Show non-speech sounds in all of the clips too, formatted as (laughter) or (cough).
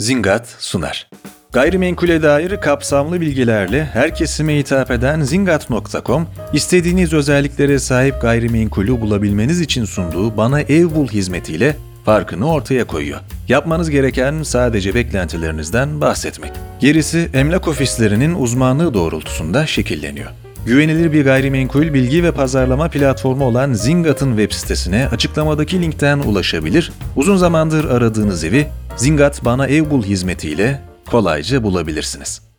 Zingat sunar. Gayrimenkule dair kapsamlı bilgilerle her kesime hitap eden zingat.com, istediğiniz özelliklere sahip gayrimenkulü bulabilmeniz için sunduğu Bana Ev Bul hizmetiyle farkını ortaya koyuyor. Yapmanız gereken sadece beklentilerinizden bahsetmek. Gerisi emlak ofislerinin uzmanlığı doğrultusunda şekilleniyor. Güvenilir bir gayrimenkul bilgi ve pazarlama platformu olan Zingat'ın web sitesine açıklamadaki linkten ulaşabilir, uzun zamandır aradığınız evi Zingat Bana Ev Bul hizmetiyle kolayca bulabilirsiniz.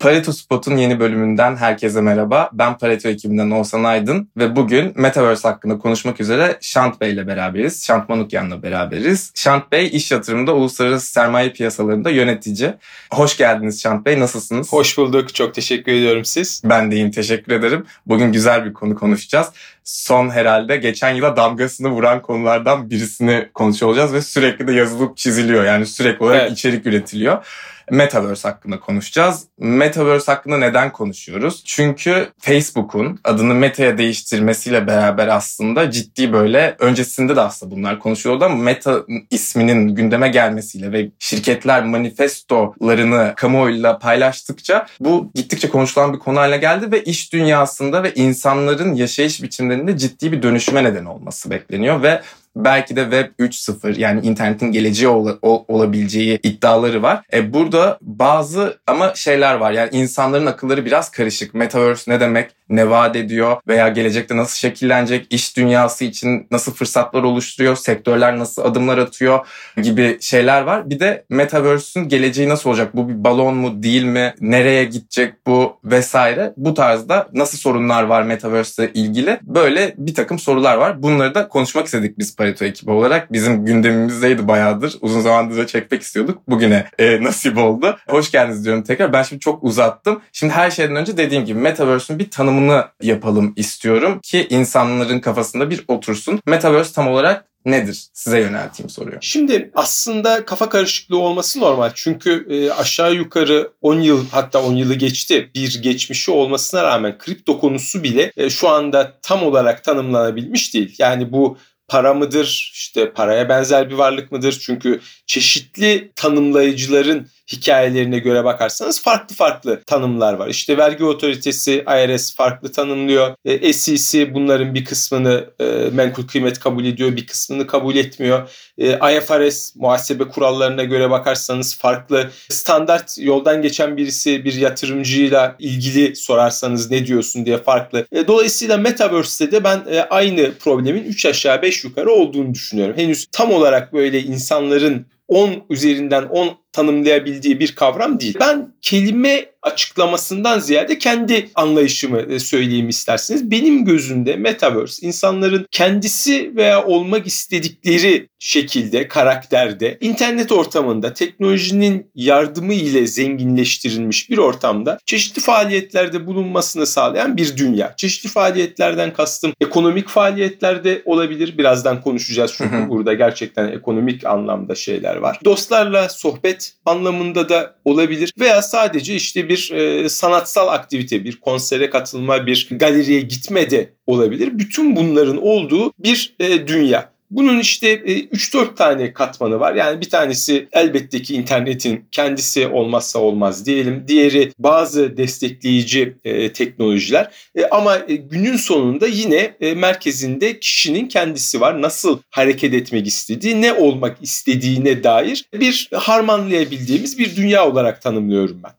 Pareto Spot'un yeni bölümünden herkese merhaba. Ben Pareto ekibinden Oğuzhan Aydın ve bugün Metaverse hakkında konuşmak üzere Şant Bey ile beraberiz. Şant Manukyan'la beraberiz. Şant Bey iş yatırımında uluslararası sermaye piyasalarında yönetici. Hoş geldiniz Şant Bey. Nasılsınız? Hoş bulduk. Çok teşekkür ediyorum siz. Ben de iyiyim. Teşekkür ederim. Bugün güzel bir konu konuşacağız. Son herhalde geçen yıla damgasını vuran konulardan birisini konuşuyor olacağız ve sürekli de yazılıp çiziliyor. Yani sürekli olarak evet. içerik üretiliyor. Metaverse hakkında konuşacağız. Metaverse hakkında neden konuşuyoruz? Çünkü Facebook'un adını Meta'ya değiştirmesiyle beraber aslında ciddi böyle öncesinde de aslında bunlar konuşuyordu ama Meta isminin gündeme gelmesiyle ve şirketler manifestolarını kamuoyuyla paylaştıkça bu gittikçe konuşulan bir konu haline geldi ve iş dünyasında ve insanların yaşayış biçimlerinde ciddi bir dönüşüme neden olması bekleniyor ve belki de Web 3.0 yani internetin geleceği ol, ol, olabileceği iddiaları var. E burada bazı ama şeyler var. Yani insanların akılları biraz karışık. Metaverse ne demek? Ne vaat ediyor? Veya gelecekte nasıl şekillenecek? iş dünyası için nasıl fırsatlar oluşturuyor? Sektörler nasıl adımlar atıyor? Gibi şeyler var. Bir de Metaverse'ün geleceği nasıl olacak? Bu bir balon mu değil mi? Nereye gidecek bu vesaire? Bu tarzda nasıl sorunlar var Metaverse ile ilgili? Böyle bir takım sorular var. Bunları da konuşmak istedik biz Pareto ekibi olarak. Bizim gündemimizdeydi bayağıdır. Uzun zamandır da çekmek istiyorduk. Bugüne e, nasip oldu. Hoş geldiniz diyorum tekrar. Ben şimdi çok uzattım. Şimdi her şeyden önce dediğim gibi Metaverse'ün bir tanımını yapalım istiyorum ki insanların kafasında bir otursun. Metaverse tam olarak nedir? Size yönelteyim soruyor. Şimdi aslında kafa karışıklığı olması normal. Çünkü e, aşağı yukarı 10 yıl hatta 10 yılı geçti bir geçmişi olmasına rağmen kripto konusu bile e, şu anda tam olarak tanımlanabilmiş değil. Yani bu para mıdır, işte paraya benzer bir varlık mıdır? Çünkü çeşitli tanımlayıcıların hikayelerine göre bakarsanız farklı farklı tanımlar var. İşte vergi otoritesi IRS farklı tanımlıyor. E, SEC bunların bir kısmını e, menkul kıymet kabul ediyor, bir kısmını kabul etmiyor. E, IFRS muhasebe kurallarına göre bakarsanız farklı. Standart yoldan geçen birisi bir yatırımcıyla ilgili sorarsanız ne diyorsun diye farklı. E, dolayısıyla Metaverse'de de ben e, aynı problemin 3 aşağı 5 yukarı olduğunu düşünüyorum. Henüz tam olarak böyle insanların 10 üzerinden 10 tanımlayabildiği bir kavram değil. Ben kelime açıklamasından ziyade kendi anlayışımı e, söyleyeyim isterseniz. Benim gözümde Metaverse insanların kendisi veya olmak istedikleri şekilde, karakterde, internet ortamında teknolojinin yardımı ile zenginleştirilmiş bir ortamda çeşitli faaliyetlerde bulunmasını sağlayan bir dünya. Çeşitli faaliyetlerden kastım ekonomik faaliyetlerde olabilir. Birazdan konuşacağız çünkü burada gerçekten ekonomik anlamda şeyler var. Dostlarla sohbet anlamında da olabilir veya sadece işte bir e, sanatsal aktivite, bir konsere katılma, bir galeriye gitme de olabilir. Bütün bunların olduğu bir e, dünya. Bunun işte 3-4 e, tane katmanı var. Yani bir tanesi elbette ki internetin kendisi olmazsa olmaz diyelim. Diğeri bazı destekleyici e, teknolojiler. E, ama günün sonunda yine merkezinde kişinin kendisi var. Nasıl hareket etmek istediği, ne olmak istediğine dair bir harmanlayabildiğimiz bir dünya olarak tanımlıyorum ben.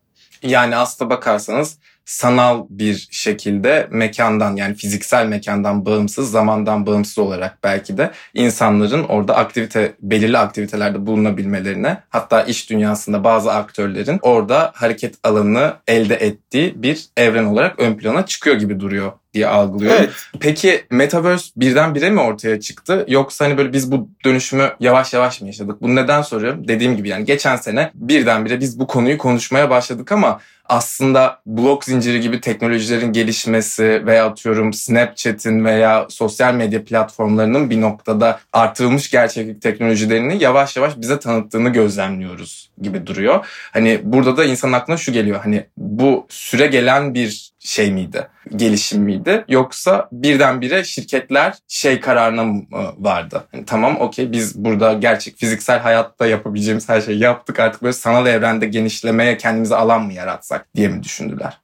Yani aslında bakarsanız sanal bir şekilde mekandan yani fiziksel mekandan bağımsız, zamandan bağımsız olarak belki de insanların orada aktivite belirli aktivitelerde bulunabilmelerine hatta iş dünyasında bazı aktörlerin orada hareket alanını elde ettiği bir evren olarak ön plana çıkıyor gibi duruyor diye algılıyorum. Evet. Peki Metaverse birdenbire mi ortaya çıktı? Yoksa hani böyle biz bu dönüşümü yavaş yavaş mı yaşadık? Bunu neden soruyorum? Dediğim gibi yani geçen sene birdenbire biz bu konuyu konuşmaya başladık ama aslında blok zinciri gibi teknolojilerin gelişmesi veya atıyorum Snapchat'in veya sosyal medya platformlarının bir noktada artırılmış gerçeklik teknolojilerini yavaş yavaş bize tanıttığını gözlemliyoruz gibi duruyor. Hani burada da insan aklına şu geliyor. Hani bu süre gelen bir şey miydi? Gelişim miydi? Yoksa birdenbire şirketler şey kararına mı vardı? Yani tamam okey biz burada gerçek fiziksel hayatta yapabileceğimiz her şeyi yaptık artık böyle sanal evrende genişlemeye kendimize alan mı yaratsak diye mi düşündüler?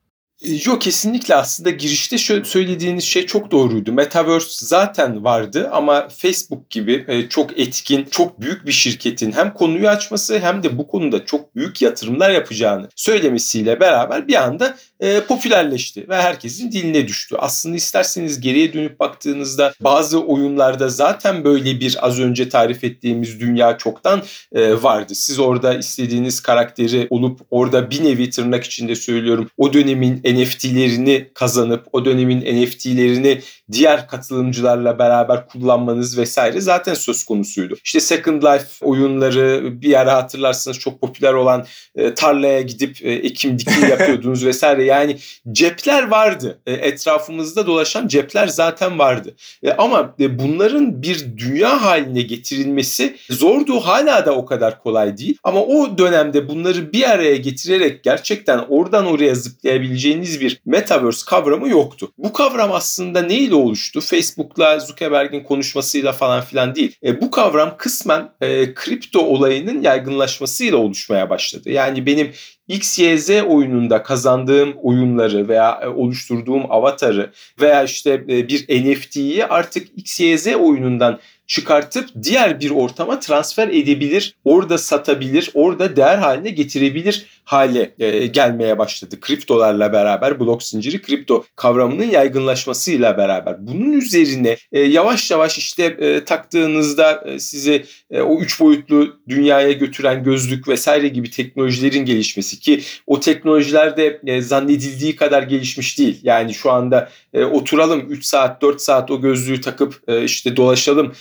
Yok kesinlikle aslında girişte şöyle söylediğiniz şey çok doğruydu. Metaverse zaten vardı ama Facebook gibi e, çok etkin, çok büyük bir şirketin hem konuyu açması hem de bu konuda çok büyük yatırımlar yapacağını söylemesiyle beraber bir anda e, popülerleşti ve herkesin diline düştü. Aslında isterseniz geriye dönüp baktığınızda bazı oyunlarda zaten böyle bir az önce tarif ettiğimiz dünya çoktan e, vardı. Siz orada istediğiniz karakteri olup orada bir nevi tırnak içinde söylüyorum o dönemin NFT'lerini kazanıp o dönemin NFT'lerini diğer katılımcılarla beraber kullanmanız vesaire zaten söz konusuydu. İşte Second Life oyunları bir ara hatırlarsınız çok popüler olan e, tarlaya gidip e, ekim dikim (laughs) yapıyordunuz vesaire. Yani cepler vardı. E, etrafımızda dolaşan cepler zaten vardı. E, ama e, bunların bir dünya haline getirilmesi zordu. Hala da o kadar kolay değil. Ama o dönemde bunları bir araya getirerek gerçekten oradan oraya zıplayabileceğiniz bir metaverse kavramı yoktu. Bu kavram aslında neyle oluştu? Facebook'la Zuckerberg'in konuşmasıyla falan filan değil. Bu kavram kısmen kripto olayının yaygınlaşmasıyla oluşmaya başladı. Yani benim XYZ oyununda kazandığım oyunları veya e, oluşturduğum avatarı veya işte e, bir NFT'yi artık XYZ oyunundan çıkartıp diğer bir ortama transfer edebilir, orada satabilir, orada değer haline getirebilir hale e, gelmeye başladı. Kriptolarla beraber blok zinciri kripto kavramının yaygınlaşmasıyla beraber. Bunun üzerine e, yavaş yavaş işte e, taktığınızda e, sizi e, o üç boyutlu dünyaya götüren gözlük vesaire gibi teknolojilerin gelişmesi ki o teknolojiler de e, zannedildiği kadar gelişmiş değil. Yani şu anda e, oturalım 3 saat 4 saat o gözlüğü takıp e, işte dolaşalım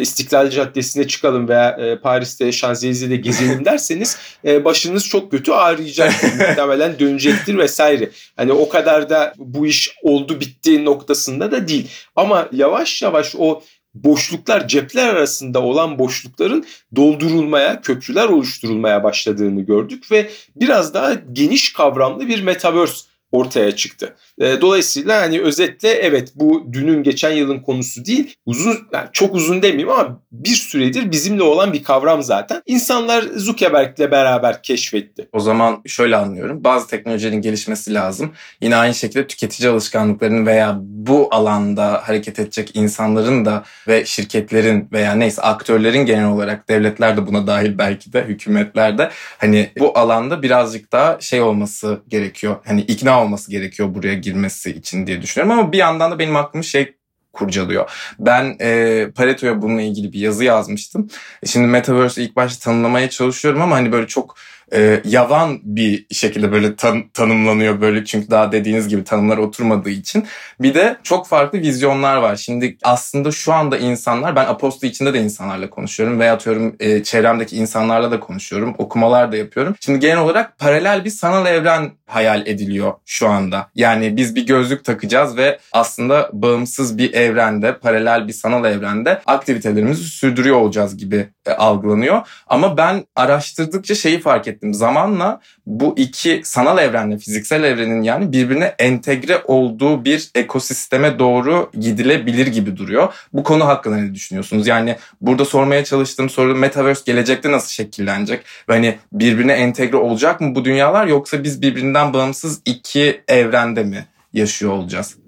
İstiklal Caddesi'ne çıkalım veya e, Paris'te Şanzelize'de gezelim derseniz e, başınız çok kötü ağrıyacak. (laughs) Muhtemelen dönecektir vesaire. Hani o kadar da bu iş oldu bitti noktasında da değil. Ama yavaş yavaş o boşluklar cepler arasında olan boşlukların doldurulmaya, köprüler oluşturulmaya başladığını gördük ve biraz daha geniş kavramlı bir metaverse ortaya çıktı. E, dolayısıyla hani özetle evet bu dünün geçen yılın konusu değil. Uzun yani çok uzun demeyeyim ama bir süredir bizimle olan bir kavram zaten. İnsanlar Zuckerberg'le beraber keşfetti. O zaman şöyle anlıyorum. Bazı teknolojinin gelişmesi lazım. Yine aynı şekilde tüketici alışkanlıklarının veya bu alanda hareket edecek insanların da ve şirketlerin veya neyse aktörlerin genel olarak devletler de buna dahil belki de hükümetler de hani bu alanda birazcık daha şey olması gerekiyor. Hani ikna olması gerekiyor buraya girmesi için diye düşünüyorum ama bir yandan da benim aklım şey kurcalıyor. Ben e, Pareto'ya bununla ilgili bir yazı yazmıştım. Şimdi Metaverse'ü ilk başta tanımlamaya çalışıyorum ama hani böyle çok e, yavan bir şekilde böyle tan- tanımlanıyor böyle çünkü daha dediğiniz gibi tanımlar oturmadığı için. Bir de çok farklı vizyonlar var. Şimdi aslında şu anda insanlar ben Aposto içinde de insanlarla konuşuyorum veya atıyorum e, çevremdeki insanlarla da konuşuyorum. Okumalar da yapıyorum. Şimdi genel olarak paralel bir sanal evren hayal ediliyor şu anda. Yani biz bir gözlük takacağız ve aslında bağımsız bir evrende, paralel bir sanal evrende aktivitelerimizi sürdürüyor olacağız gibi algılanıyor. Ama ben araştırdıkça şeyi fark ettim. Zamanla bu iki sanal evrenle fiziksel evrenin yani birbirine entegre olduğu bir ekosisteme doğru gidilebilir gibi duruyor. Bu konu hakkında ne düşünüyorsunuz? Yani burada sormaya çalıştığım soru Metaverse gelecekte nasıl şekillenecek? Ve hani birbirine entegre olacak mı bu dünyalar yoksa biz birbirinden bağımsız iki evrende mi yaşıyor olacağız?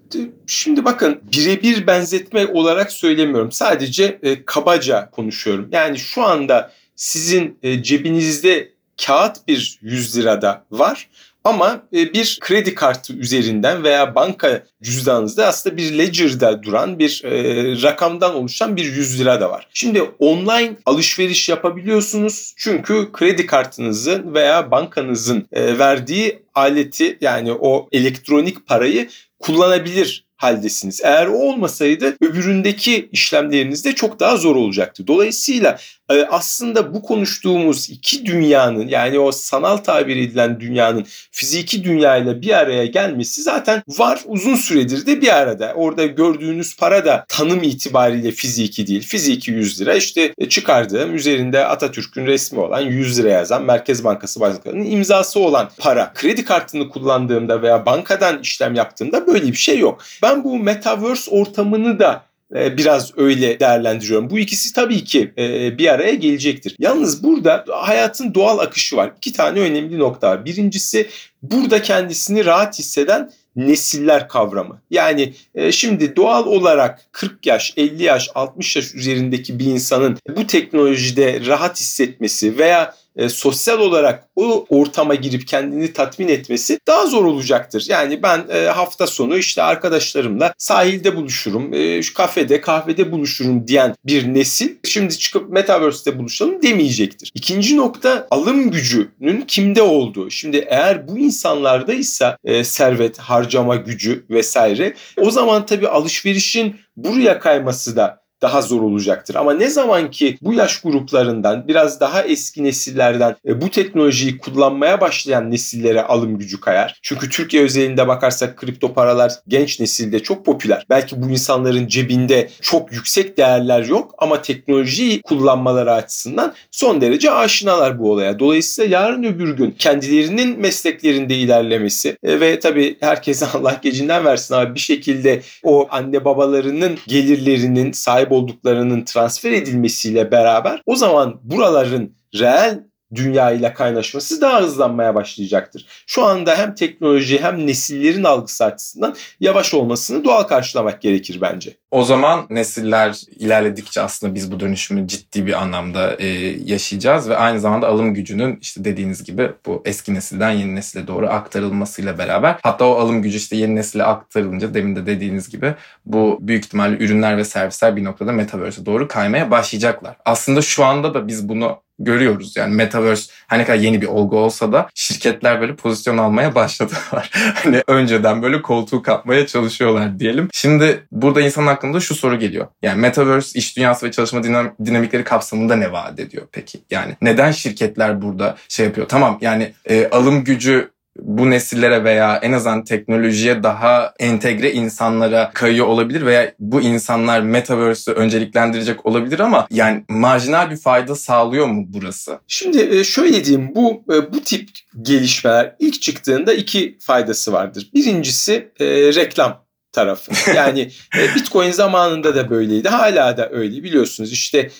Şimdi bakın birebir benzetme olarak söylemiyorum. Sadece e, kabaca konuşuyorum. Yani şu anda sizin e, cebinizde kağıt bir 100 lirada var ama e, bir kredi kartı üzerinden veya banka cüzdanınızda aslında bir ledger'da duran bir e, rakamdan oluşan bir 100 lira da var. Şimdi online alışveriş yapabiliyorsunuz çünkü kredi kartınızın veya bankanızın e, verdiği aleti yani o elektronik parayı kullanabilir haldesiniz. Eğer o olmasaydı öbüründeki işlemleriniz de çok daha zor olacaktı. Dolayısıyla aslında bu konuştuğumuz iki dünyanın yani o sanal tabir edilen dünyanın fiziki dünyayla bir araya gelmesi zaten var uzun süredir de bir arada. Orada gördüğünüz para da tanım itibariyle fiziki değil. Fiziki 100 lira işte e, çıkardığım üzerinde Atatürk'ün resmi olan 100 lira yazan Merkez Bankası Başkanı'nın imzası olan para. Kredi kartını kullandığımda veya bankadan işlem yaptığımda böyle bir şey yok. Ben bu metaverse ortamını da biraz öyle değerlendiriyorum. Bu ikisi tabii ki e, bir araya gelecektir. Yalnız burada hayatın doğal akışı var. İki tane önemli nokta var. Birincisi burada kendisini rahat hisseden nesiller kavramı. Yani e, şimdi doğal olarak 40 yaş, 50 yaş, 60 yaş üzerindeki bir insanın bu teknolojide rahat hissetmesi veya e, sosyal olarak o ortama girip kendini tatmin etmesi daha zor olacaktır. Yani ben e, hafta sonu işte arkadaşlarımla sahilde buluşurum, e, şu kafede, kahvede buluşurum diyen bir nesil şimdi çıkıp metaverse'te buluşalım demeyecektir. İkinci nokta alım gücünün kimde olduğu. Şimdi eğer bu insanlarda ise e, servet, harcama gücü vesaire o zaman tabii alışverişin buraya kayması da daha zor olacaktır. Ama ne zaman ki bu yaş gruplarından biraz daha eski nesillerden e, bu teknolojiyi kullanmaya başlayan nesillere alım gücü kayar. Çünkü Türkiye özelinde bakarsak kripto paralar genç nesilde çok popüler. Belki bu insanların cebinde çok yüksek değerler yok ama teknolojiyi kullanmaları açısından son derece aşinalar bu olaya. Dolayısıyla yarın öbür gün kendilerinin mesleklerinde ilerlemesi e, ve tabii herkese (laughs) Allah gecinden versin ama bir şekilde o anne babalarının gelirlerinin sahip olduklarının transfer edilmesiyle beraber o zaman buraların reel dünya ile kaynaşması daha hızlanmaya başlayacaktır. Şu anda hem teknoloji hem nesillerin algısı açısından yavaş olmasını doğal karşılamak gerekir bence. O zaman nesiller ilerledikçe aslında biz bu dönüşümü ciddi bir anlamda e, yaşayacağız ve aynı zamanda alım gücünün işte dediğiniz gibi bu eski nesilden yeni nesile doğru aktarılmasıyla beraber hatta o alım gücü işte yeni nesile aktarılınca demin de dediğiniz gibi bu büyük ihtimalle ürünler ve servisler bir noktada metaverse'e doğru kaymaya başlayacaklar. Aslında şu anda da biz bunu görüyoruz. Yani Metaverse hani kadar yeni bir olgu olsa da şirketler böyle pozisyon almaya başladılar. (laughs) hani önceden böyle koltuğu kapmaya çalışıyorlar diyelim. Şimdi burada insan aklında şu soru geliyor. Yani Metaverse iş dünyası ve çalışma dinamikleri kapsamında ne vaat ediyor peki? Yani neden şirketler burada şey yapıyor? Tamam yani e, alım gücü bu nesillere veya en azından teknolojiye daha entegre insanlara kayıyor olabilir veya bu insanlar metaverse'ü önceliklendirecek olabilir ama yani marjinal bir fayda sağlıyor mu burası? Şimdi e, şöyle diyeyim bu e, bu tip gelişmeler ilk çıktığında iki faydası vardır. Birincisi e, reklam tarafı. (laughs) Yani Bitcoin zamanında da böyleydi. Hala da öyle biliyorsunuz. İşte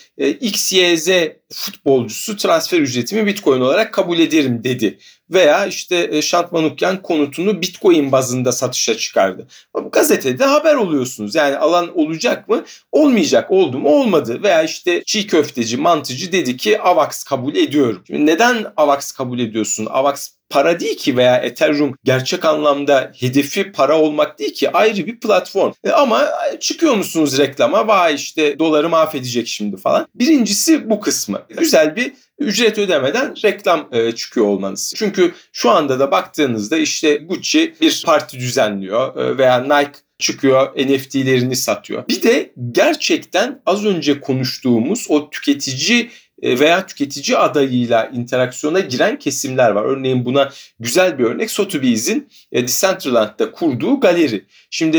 X, Y, Z futbolcusu transfer ücretimi Bitcoin olarak kabul ederim dedi veya işte e, Şant Manukyan konutunu Bitcoin bazında satışa çıkardı. Gazetede haber oluyorsunuz. Yani alan olacak mı? Olmayacak. Oldu mu? Olmadı. Veya işte çiğ köfteci, mantıcı dedi ki AVAX kabul ediyorum. Şimdi neden AVAX kabul ediyorsun? AVAX para değil ki veya Ethereum gerçek anlamda hedefi para olmak değil ki ayrı bir platform. E ama çıkıyor musunuz reklama? Vay işte doları mahvedecek şimdi falan. Birincisi bu kısmı. Güzel bir ücret ödemeden reklam e, çıkıyor olmanız. Çünkü şu anda da baktığınızda işte Gucci bir parti düzenliyor e, veya Nike çıkıyor NFT'lerini satıyor. Bir de gerçekten az önce konuştuğumuz o tüketici e, veya tüketici adayıyla interaksiyona giren kesimler var. Örneğin buna güzel bir örnek Sotheby's'in Decentraland'da kurduğu galeri. Şimdi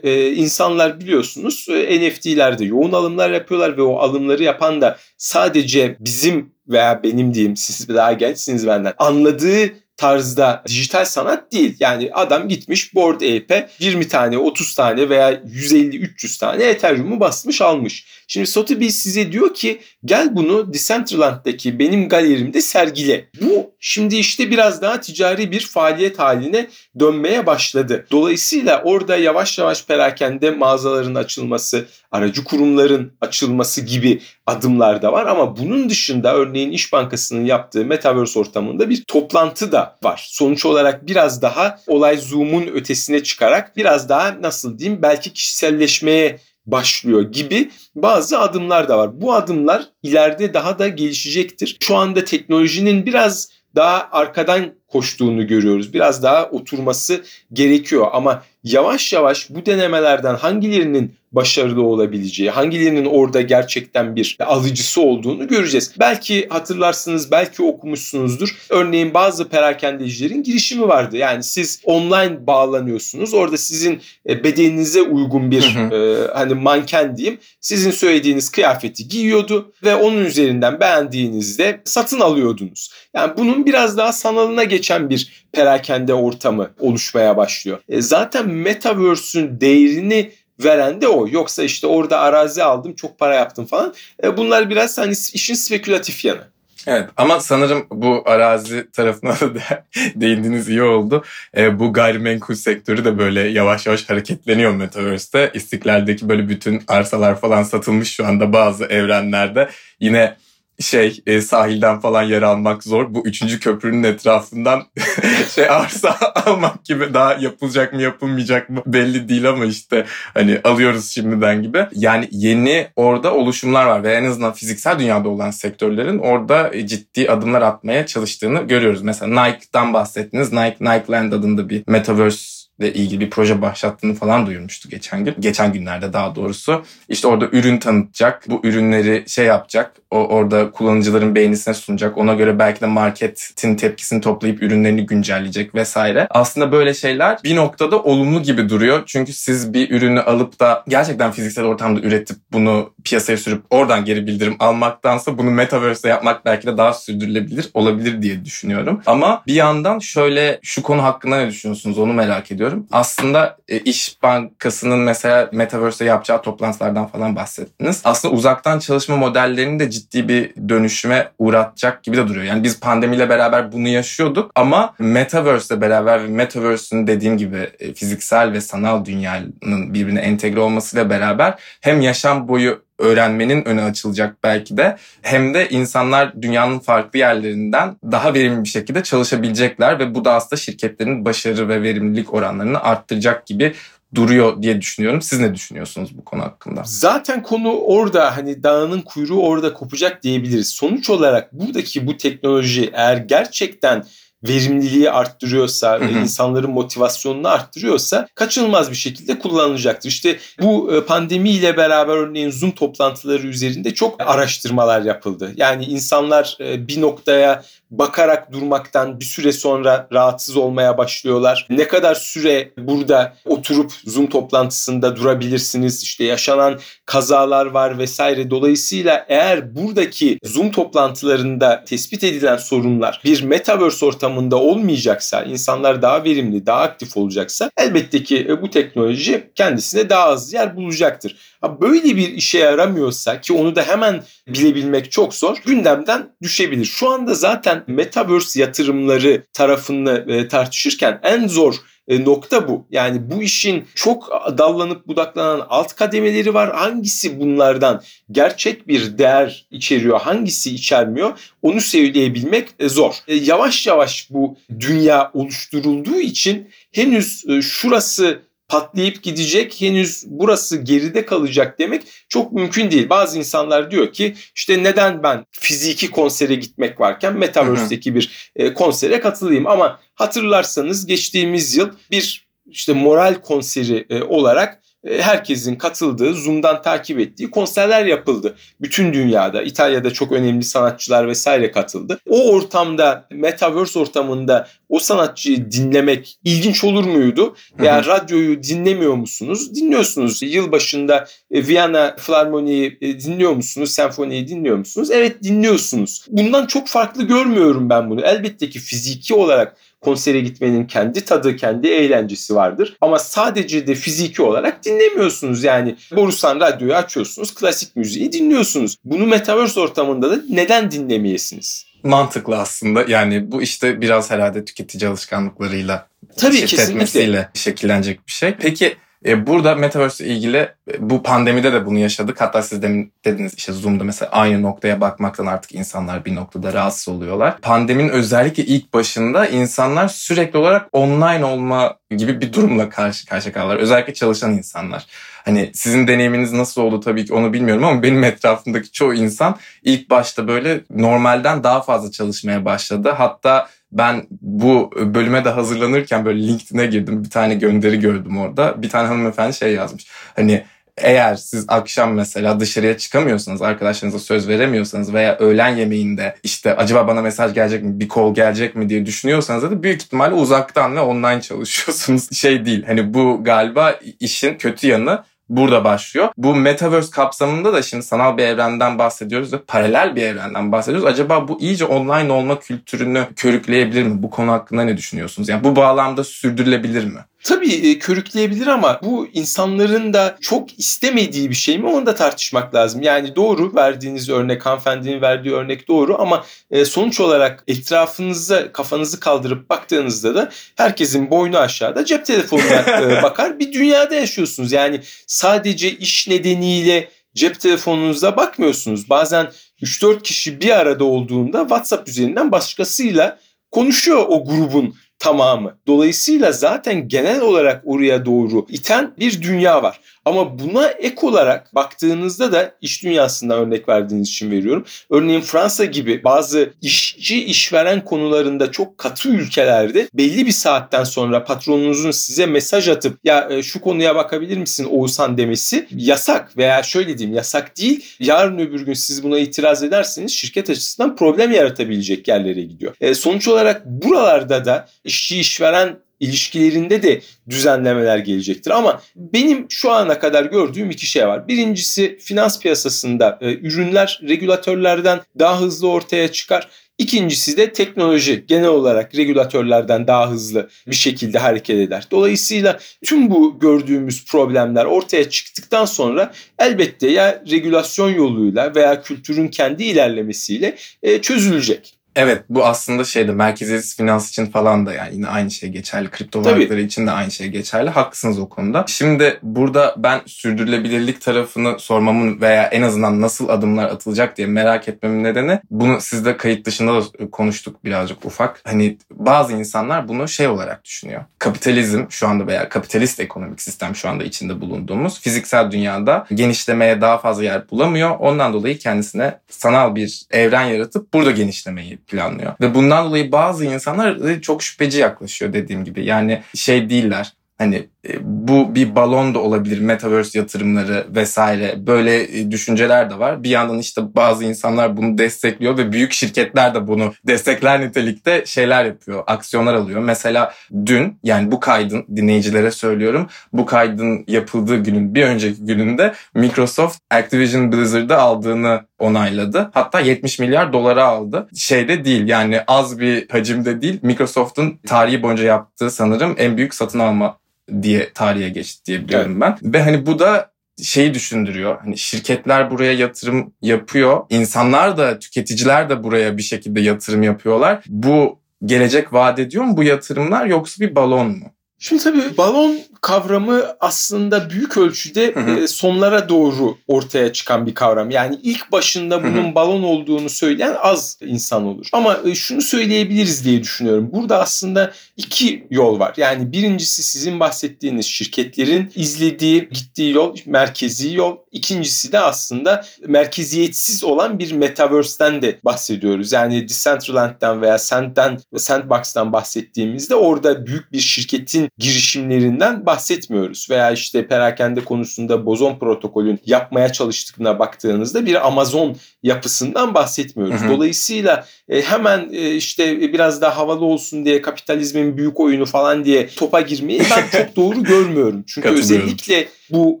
insanlar biliyorsunuz NFT'lerde yoğun alımlar yapıyorlar ve o alımları yapan da sadece bizim veya benim diyeyim siz daha gençsiniz benden anladığı tarzda dijital sanat değil. Yani adam gitmiş Board Ape'e 20 tane, 30 tane veya 150-300 tane Ethereum'u basmış almış. Şimdi Sotheby's size diyor ki gel bunu Decentraland'daki benim galerimde sergile. Bu şimdi işte biraz daha ticari bir faaliyet haline dönmeye başladı. Dolayısıyla orada yavaş yavaş perakende mağazaların açılması, aracı kurumların açılması gibi adımlar da var ama bunun dışında örneğin İş Bankası'nın yaptığı Metaverse ortamında bir toplantı da var. Sonuç olarak biraz daha olay Zoom'un ötesine çıkarak biraz daha nasıl diyeyim belki kişiselleşmeye başlıyor gibi bazı adımlar da var. Bu adımlar ileride daha da gelişecektir. Şu anda teknolojinin biraz daha arkadan koştuğunu görüyoruz. Biraz daha oturması gerekiyor ama yavaş yavaş bu denemelerden hangilerinin başarılı olabileceği, hangilerinin orada gerçekten bir alıcısı olduğunu göreceğiz. Belki hatırlarsınız, belki okumuşsunuzdur. Örneğin bazı perakendecilerin girişimi vardı. Yani siz online bağlanıyorsunuz. Orada sizin e, bedeninize uygun bir hı hı. E, hani manken diyeyim. Sizin söylediğiniz kıyafeti giyiyordu ve onun üzerinden beğendiğinizde satın alıyordunuz. Yani bunun biraz daha sanalına geçen bir perakende ortamı oluşmaya başlıyor. E, zaten Metaverse'ün değerini veren de o. Yoksa işte orada arazi aldım çok para yaptım falan. E, bunlar biraz hani işin spekülatif yanı. Evet ama sanırım bu arazi tarafına da (laughs) değindiğiniz iyi oldu. E, bu gayrimenkul sektörü de böyle yavaş yavaş hareketleniyor Metaverse'te. İstiklal'deki böyle bütün arsalar falan satılmış şu anda bazı evrenlerde. Yine şey e, sahilden falan yer almak zor. Bu üçüncü köprünün etrafından (laughs) şey arsa (laughs) almak gibi daha yapılacak mı yapılmayacak mı belli değil ama işte hani alıyoruz şimdiden gibi. Yani yeni orada oluşumlar var ve en azından fiziksel dünyada olan sektörlerin orada ciddi adımlar atmaya çalıştığını görüyoruz. Mesela Nike'dan bahsettiniz. Nike, Nike Land adında bir metaverse ile ilgili bir proje başlattığını falan duyurmuştu geçen gün. Geçen günlerde daha doğrusu. İşte orada ürün tanıtacak. Bu ürünleri şey yapacak. O orada kullanıcıların beğenisine sunacak. Ona göre belki de marketin tepkisini toplayıp ürünlerini güncelleyecek vesaire. Aslında böyle şeyler bir noktada olumlu gibi duruyor. Çünkü siz bir ürünü alıp da gerçekten fiziksel ortamda üretip bunu piyasaya sürüp oradan geri bildirim almaktansa bunu metaverse'de yapmak belki de daha sürdürülebilir olabilir diye düşünüyorum. Ama bir yandan şöyle şu konu hakkında ne düşünüyorsunuz onu merak ediyorum ediyorum. Aslında e, İş Bankası'nın mesela Metaverse'de yapacağı toplantılardan falan bahsettiniz. Aslında uzaktan çalışma modellerini de ciddi bir dönüşüme uğratacak gibi de duruyor. Yani biz pandemiyle beraber bunu yaşıyorduk ama Metaverse'le beraber ve Metaverse'ün dediğim gibi e, fiziksel ve sanal dünyanın birbirine entegre olmasıyla beraber hem yaşam boyu öğrenmenin önü açılacak belki de. Hem de insanlar dünyanın farklı yerlerinden daha verimli bir şekilde çalışabilecekler ve bu da aslında şirketlerin başarı ve verimlilik oranlarını arttıracak gibi duruyor diye düşünüyorum. Siz ne düşünüyorsunuz bu konu hakkında? Zaten konu orada hani dağının kuyruğu orada kopacak diyebiliriz. Sonuç olarak buradaki bu teknoloji eğer gerçekten verimliliği arttırıyorsa ve insanların motivasyonunu arttırıyorsa kaçınılmaz bir şekilde kullanılacaktır. İşte bu e, pandemiyle beraber örneğin Zoom toplantıları üzerinde çok araştırmalar yapıldı. Yani insanlar e, bir noktaya bakarak durmaktan bir süre sonra rahatsız olmaya başlıyorlar. Ne kadar süre burada oturup Zoom toplantısında durabilirsiniz? İşte yaşanan kazalar var vesaire. Dolayısıyla eğer buradaki Zoom toplantılarında tespit edilen sorunlar bir metaverse ortamında olmayacaksa, insanlar daha verimli, daha aktif olacaksa elbette ki e, bu teknoloji kendisine daha az yer bulacaktır. Böyle bir işe yaramıyorsa ki onu da hemen bilebilmek çok zor gündemden düşebilir. Şu anda zaten metaverse yatırımları tarafını e, tartışırken en zor nokta bu. Yani bu işin çok dallanıp budaklanan alt kademeleri var. Hangisi bunlardan gerçek bir değer içeriyor, hangisi içermiyor onu söyleyebilmek e, zor. Yavaş yavaş bu dünya oluşturulduğu için henüz şurası patlayıp gidecek henüz burası geride kalacak demek çok mümkün değil. Bazı insanlar diyor ki işte neden ben fiziki konsere gitmek varken Metaverse'deki bir e, konsere katılayım ama hatırlarsanız geçtiğimiz yıl bir işte moral konseri e, olarak herkesin katıldığı, Zoom'dan takip ettiği konserler yapıldı. Bütün dünyada, İtalya'da çok önemli sanatçılar vesaire katıldı. O ortamda, Metaverse ortamında o sanatçıyı dinlemek ilginç olur muydu? Veya radyoyu dinlemiyor musunuz? Dinliyorsunuz. Yılbaşında e, Viyana Filarmoni'yi e, dinliyor musunuz? Senfoniyi dinliyor musunuz? Evet dinliyorsunuz. Bundan çok farklı görmüyorum ben bunu. Elbette ki fiziki olarak konsere gitmenin kendi tadı, kendi eğlencesi vardır. Ama sadece de fiziki olarak dinlemiyorsunuz. Yani Borusan radyoyu açıyorsunuz, klasik müziği dinliyorsunuz. Bunu Metaverse ortamında da neden dinlemeyesiniz? Mantıklı aslında. Yani bu işte biraz herhalde tüketici alışkanlıklarıyla Tabii kesinlikle. şekillenecek bir şey. Peki e, burada Metaverse ile ilgili e, bu pandemide de bunu yaşadık. Hatta siz demin dediniz işte Zoom'da mesela aynı noktaya bakmaktan artık insanlar bir noktada rahatsız oluyorlar. Pandeminin özellikle ilk başında insanlar sürekli olarak online olma gibi bir durumla karşı karşıya kaldılar. Özellikle çalışan insanlar. Hani sizin deneyiminiz nasıl oldu tabii ki onu bilmiyorum ama benim etrafımdaki çoğu insan ilk başta böyle normalden daha fazla çalışmaya başladı. Hatta ben bu bölüme de hazırlanırken böyle LinkedIn'e girdim. Bir tane gönderi gördüm orada. Bir tane hanımefendi şey yazmış. Hani eğer siz akşam mesela dışarıya çıkamıyorsanız, arkadaşlarınıza söz veremiyorsanız veya öğlen yemeğinde işte acaba bana mesaj gelecek mi, bir call gelecek mi diye düşünüyorsanız da büyük ihtimalle uzaktan ve online çalışıyorsunuz. (laughs) Şey değil hani bu galiba işin kötü yanı burada başlıyor. Bu metaverse kapsamında da şimdi sanal bir evrenden bahsediyoruz ve paralel bir evrenden bahsediyoruz. Acaba bu iyice online olma kültürünü körükleyebilir mi? Bu konu hakkında ne düşünüyorsunuz? Yani bu bağlamda sürdürülebilir mi? Tabii e, körükleyebilir ama bu insanların da çok istemediği bir şey mi onu da tartışmak lazım. Yani doğru verdiğiniz örnek hanımefendinin verdiği örnek doğru ama e, sonuç olarak etrafınıza kafanızı kaldırıp baktığınızda da herkesin boynu aşağıda cep telefonuna (laughs) e, bakar bir dünyada yaşıyorsunuz. Yani sadece iş nedeniyle cep telefonunuza bakmıyorsunuz. Bazen 3-4 kişi bir arada olduğunda WhatsApp üzerinden başkasıyla konuşuyor o grubun tamamı. Dolayısıyla zaten genel olarak oraya doğru iten bir dünya var. Ama buna ek olarak baktığınızda da iş dünyasından örnek verdiğiniz için veriyorum. Örneğin Fransa gibi bazı işçi işveren konularında çok katı ülkelerde belli bir saatten sonra patronunuzun size mesaj atıp ya e, şu konuya bakabilir misin Oğuzhan demesi yasak veya şöyle diyeyim yasak değil. Yarın öbür gün siz buna itiraz ederseniz şirket açısından problem yaratabilecek yerlere gidiyor. E, sonuç olarak buralarda da işçi işveren ilişkilerinde de düzenlemeler gelecektir. Ama benim şu ana kadar gördüğüm iki şey var. Birincisi finans piyasasında e, ürünler regülatörlerden daha hızlı ortaya çıkar. İkincisi de teknoloji genel olarak regülatörlerden daha hızlı bir şekilde hareket eder. Dolayısıyla tüm bu gördüğümüz problemler ortaya çıktıktan sonra elbette ya regülasyon yoluyla veya kültürün kendi ilerlemesiyle e, çözülecek. Evet bu aslında şeyde merkeziyetsiz finans için falan da yani yine aynı şey geçerli. Kripto varlıkları için de aynı şey geçerli. Haklısınız o konuda. Şimdi burada ben sürdürülebilirlik tarafını sormamın veya en azından nasıl adımlar atılacak diye merak etmemin nedeni bunu sizde kayıt dışında da konuştuk birazcık ufak. Hani bazı insanlar bunu şey olarak düşünüyor. Kapitalizm şu anda veya kapitalist ekonomik sistem şu anda içinde bulunduğumuz fiziksel dünyada genişlemeye daha fazla yer bulamıyor. Ondan dolayı kendisine sanal bir evren yaratıp burada genişlemeyi planlıyor. Ve bundan dolayı bazı insanlar çok şüpheci yaklaşıyor dediğim gibi. Yani şey değiller Hani e, bu bir balon da olabilir, metaverse yatırımları vesaire böyle e, düşünceler de var. Bir yandan işte bazı insanlar bunu destekliyor ve büyük şirketler de bunu destekler nitelikte şeyler yapıyor, aksiyonlar alıyor. Mesela dün yani bu kaydın dinleyicilere söylüyorum. Bu kaydın yapıldığı günün bir önceki gününde Microsoft Activision Blizzard'ı aldığını onayladı. Hatta 70 milyar dolara aldı. Şeyde değil yani az bir hacimde değil. Microsoft'un tarihi boyunca yaptığı sanırım en büyük satın alma diye tarihe geçti diye biliyorum evet. ben. Ve hani bu da şeyi düşündürüyor. Hani şirketler buraya yatırım yapıyor. İnsanlar da tüketiciler de buraya bir şekilde yatırım yapıyorlar. Bu gelecek vaat ediyor mu bu yatırımlar yoksa bir balon mu? Şimdi tabii balon kavramı aslında büyük ölçüde hı hı. E, sonlara doğru ortaya çıkan bir kavram. Yani ilk başında bunun hı hı. balon olduğunu söyleyen az insan olur. Ama e, şunu söyleyebiliriz diye düşünüyorum. Burada aslında iki yol var. Yani birincisi sizin bahsettiğiniz şirketlerin izlediği, gittiği yol, merkezi yol. İkincisi de aslında merkeziyetsiz olan bir metaverse'ten de bahsediyoruz. Yani Decentraland'den veya Sand'den ve Sandbox'tan bahsettiğimizde orada büyük bir şirketin girişimlerinden bahsetmiyoruz. Veya işte perakende konusunda bozon protokolün yapmaya çalıştığına baktığınızda bir Amazon yapısından bahsetmiyoruz. Hı hı. Dolayısıyla e, hemen e, işte biraz daha havalı olsun diye kapitalizmin büyük oyunu falan diye topa girmeyi ben çok (laughs) doğru görmüyorum. Çünkü özellikle bu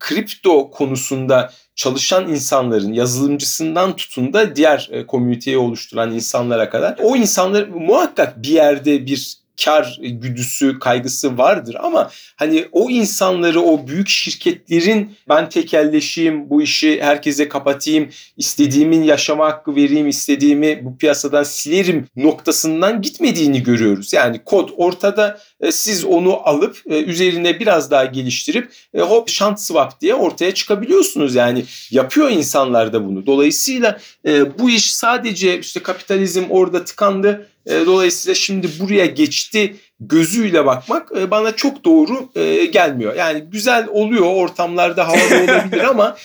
kripto konusunda çalışan insanların yazılımcısından tutun da diğer e, komüniteyi oluşturan insanlara kadar o insanlar muhakkak bir yerde bir kar güdüsü, kaygısı vardır ama hani o insanları o büyük şirketlerin ben tekelleşeyim, bu işi herkese kapatayım, istediğimin yaşama hakkı vereyim, istediğimi bu piyasadan silerim noktasından gitmediğini görüyoruz. Yani kod ortada e, siz onu alıp e, üzerine biraz daha geliştirip e, hop şant swap diye ortaya çıkabiliyorsunuz. Yani yapıyor insanlar da bunu. Dolayısıyla bu iş sadece işte kapitalizm orada tıkandı dolayısıyla şimdi buraya geçti gözüyle bakmak e, bana çok doğru e, gelmiyor. Yani güzel oluyor ortamlarda havalı (laughs) olabilir ama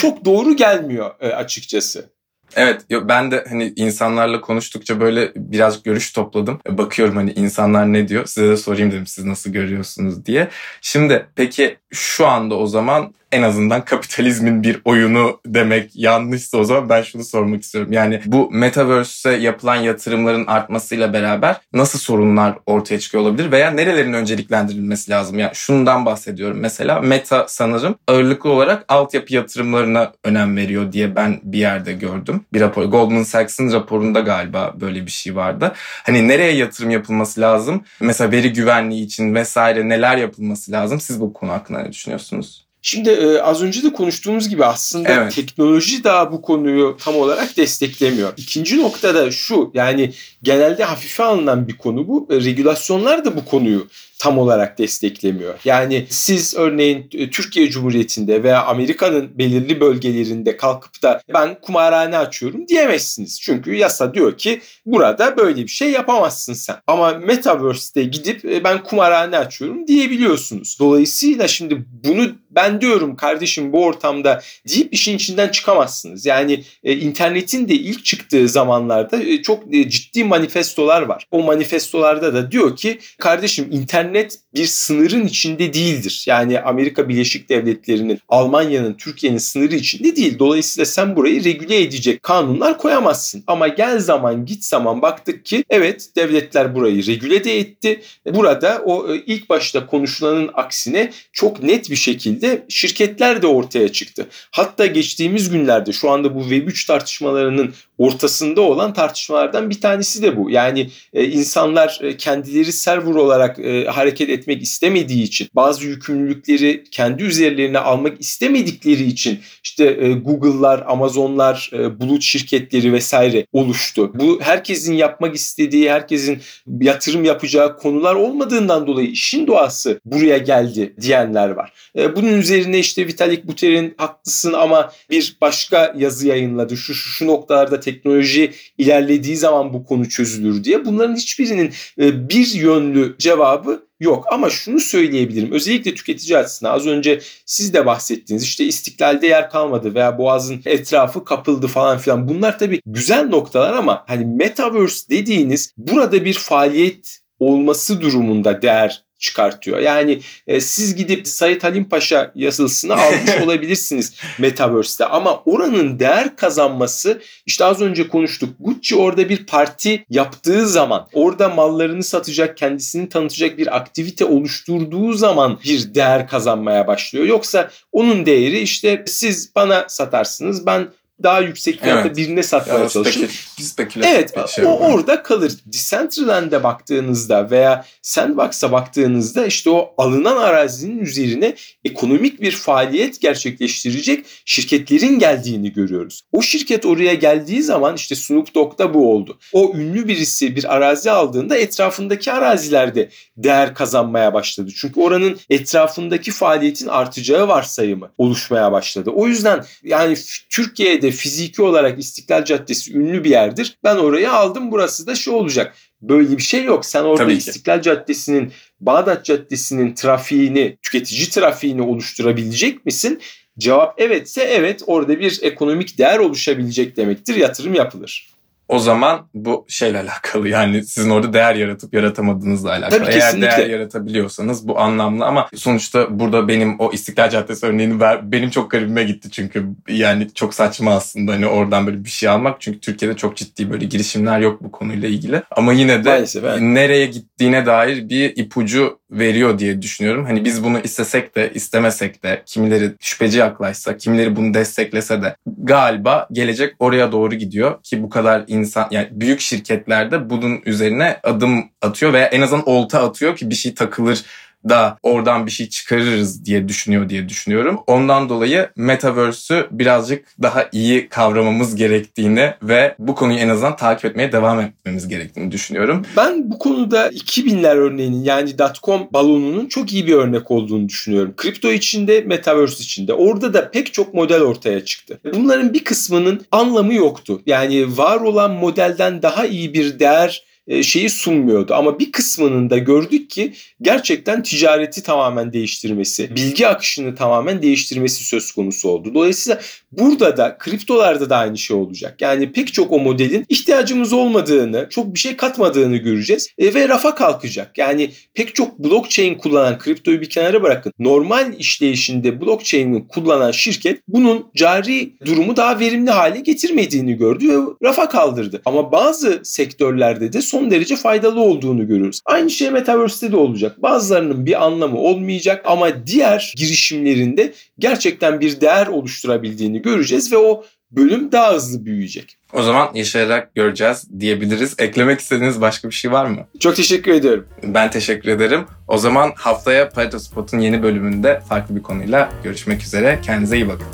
çok doğru gelmiyor açıkçası. Evet ben de hani insanlarla konuştukça böyle biraz görüş topladım. Bakıyorum hani insanlar ne diyor size de sorayım dedim siz nasıl görüyorsunuz diye. Şimdi peki şu anda o zaman en azından kapitalizmin bir oyunu demek yanlışsa o zaman ben şunu sormak istiyorum. Yani bu metaverse'e yapılan yatırımların artmasıyla beraber nasıl sorunlar ortaya çıkıyor olabilir veya nerelerin önceliklendirilmesi lazım? Yani şundan bahsediyorum mesela Meta sanırım ağırlıklı olarak altyapı yatırımlarına önem veriyor diye ben bir yerde gördüm. Bir rapor Goldman Sachs'ın raporunda galiba böyle bir şey vardı. Hani nereye yatırım yapılması lazım? Mesela veri güvenliği için vesaire neler yapılması lazım? Siz bu konu hakkında ne düşünüyorsunuz? Şimdi e, az önce de konuştuğumuz gibi aslında evet. teknoloji daha bu konuyu tam olarak desteklemiyor. İkinci nokta da şu yani genelde hafife alınan bir konu bu. E, regülasyonlar da bu konuyu tam olarak desteklemiyor. Yani siz örneğin e, Türkiye Cumhuriyeti'nde veya Amerika'nın belirli bölgelerinde kalkıp da ben kumarhane açıyorum diyemezsiniz. Çünkü yasa diyor ki burada böyle bir şey yapamazsın sen. Ama Metaverse'de gidip e, ben kumarhane açıyorum diyebiliyorsunuz. Dolayısıyla şimdi bunu ben diyorum kardeşim bu ortamda deyip işin içinden çıkamazsınız. Yani e, internetin de ilk çıktığı zamanlarda e, çok e, ciddi manifestolar var. O manifestolarda da diyor ki kardeşim internet bir sınırın içinde değildir. Yani Amerika Birleşik Devletleri'nin, Almanya'nın, Türkiye'nin sınırı içinde değil. Dolayısıyla sen burayı regüle edecek kanunlar koyamazsın. Ama gel zaman git zaman baktık ki evet devletler burayı regüle de etti. Burada o e, ilk başta konuşulanın aksine çok net bir şekilde şirketler de ortaya çıktı. Hatta geçtiğimiz günlerde şu anda bu Web3 tartışmalarının ortasında olan tartışmalardan bir tanesi de bu. Yani e, insanlar e, kendileri server olarak e, hareket etmek istemediği için bazı yükümlülükleri kendi üzerlerine almak istemedikleri için işte e, Google'lar, Amazon'lar, e, bulut şirketleri vesaire oluştu. Bu herkesin yapmak istediği, herkesin yatırım yapacağı konular olmadığından dolayı işin doğası buraya geldi diyenler var. E, bunun üzerine işte Vitalik Buterin haklısın ama bir başka yazı yayınladı. Şu şu, şu noktalarda teknoloji ilerlediği zaman bu konu çözülür diye. Bunların hiçbirinin e, bir yönlü cevabı yok. Ama şunu söyleyebilirim. Özellikle tüketici açısından az önce siz de bahsettiniz. İşte istiklalde yer kalmadı veya boğazın etrafı kapıldı falan filan. Bunlar tabii güzel noktalar ama hani metaverse dediğiniz burada bir faaliyet olması durumunda değer çıkartıyor. Yani e, siz gidip Sayit Halim Paşa yazısını almış (laughs) olabilirsiniz Metaverse'te ama oranın değer kazanması işte az önce konuştuk. Gucci orada bir parti yaptığı zaman orada mallarını satacak, kendisini tanıtacak bir aktivite oluşturduğu zaman bir değer kazanmaya başlıyor. Yoksa onun değeri işte siz bana satarsınız ben daha yüksek fiyatta evet. birine satmaya yani çalışın. Spekül, evet şey o orada kalır. Decentraland'e baktığınızda veya Sandbox'a baktığınızda işte o alınan arazinin üzerine ekonomik bir faaliyet gerçekleştirecek şirketlerin geldiğini görüyoruz. O şirket oraya geldiği zaman işte Snoop Dogg'da bu oldu. O ünlü birisi bir arazi aldığında etrafındaki arazilerde değer kazanmaya başladı. Çünkü oranın etrafındaki faaliyetin artacağı varsayımı oluşmaya başladı. O yüzden yani Türkiye'de fiziki olarak İstiklal Caddesi ünlü bir yerdir. Ben orayı aldım burası da şu olacak. Böyle bir şey yok. Sen orada İstiklal Caddesi'nin, Bağdat Caddesi'nin trafiğini, tüketici trafiğini oluşturabilecek misin? Cevap evetse evet orada bir ekonomik değer oluşabilecek demektir. Yatırım yapılır. O zaman bu şeyle (laughs) alakalı yani sizin orada değer yaratıp yaratamadığınızla alakalı. Tabii, Eğer kesinlikle. değer yaratabiliyorsanız bu anlamlı ama sonuçta burada benim o İstiklal Caddesi örneğini ver, benim çok garibime gitti çünkü yani çok saçma aslında hani oradan böyle bir şey almak çünkü Türkiye'de çok ciddi böyle girişimler yok bu konuyla ilgili. Ama yine de Maalesef, evet. nereye gittiğine dair bir ipucu veriyor diye düşünüyorum. Hani biz bunu istesek de istemesek de kimileri şüpheci yaklaşsa, kimileri bunu desteklese de galiba gelecek oraya doğru gidiyor ki bu kadar insan yani büyük şirketlerde bunun üzerine adım atıyor veya en azından olta atıyor ki bir şey takılır da oradan bir şey çıkarırız diye düşünüyor diye düşünüyorum. Ondan dolayı Metaverse'ü birazcık daha iyi kavramamız gerektiğini ve bu konuyu en azından takip etmeye devam etmemiz gerektiğini düşünüyorum. Ben bu konuda 2000'ler örneğinin yani dotcom balonunun çok iyi bir örnek olduğunu düşünüyorum. Kripto içinde, Metaverse içinde. Orada da pek çok model ortaya çıktı. Bunların bir kısmının anlamı yoktu. Yani var olan modelden daha iyi bir değer şeyi sunmuyordu. Ama bir kısmının da gördük ki gerçekten ticareti tamamen değiştirmesi, bilgi akışını tamamen değiştirmesi söz konusu oldu. Dolayısıyla burada da kriptolarda da aynı şey olacak. Yani pek çok o modelin ihtiyacımız olmadığını, çok bir şey katmadığını göreceğiz e, ve rafa kalkacak. Yani pek çok blockchain kullanan kriptoyu bir kenara bırakın. Normal işleyişinde blockchain'i kullanan şirket bunun cari durumu daha verimli hale getirmediğini gördü ve rafa kaldırdı. Ama bazı sektörlerde de son derece faydalı olduğunu görüyoruz. Aynı şey Metaverse'te de olacak. Bazılarının bir anlamı olmayacak ama diğer girişimlerinde gerçekten bir değer oluşturabildiğini göreceğiz ve o bölüm daha hızlı büyüyecek. O zaman yaşayarak göreceğiz diyebiliriz. Eklemek istediğiniz başka bir şey var mı? Çok teşekkür ediyorum. Ben teşekkür ederim. O zaman haftaya Pareto Spot'un yeni bölümünde farklı bir konuyla görüşmek üzere. Kendinize iyi bakın.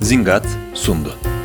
Zingat sundu.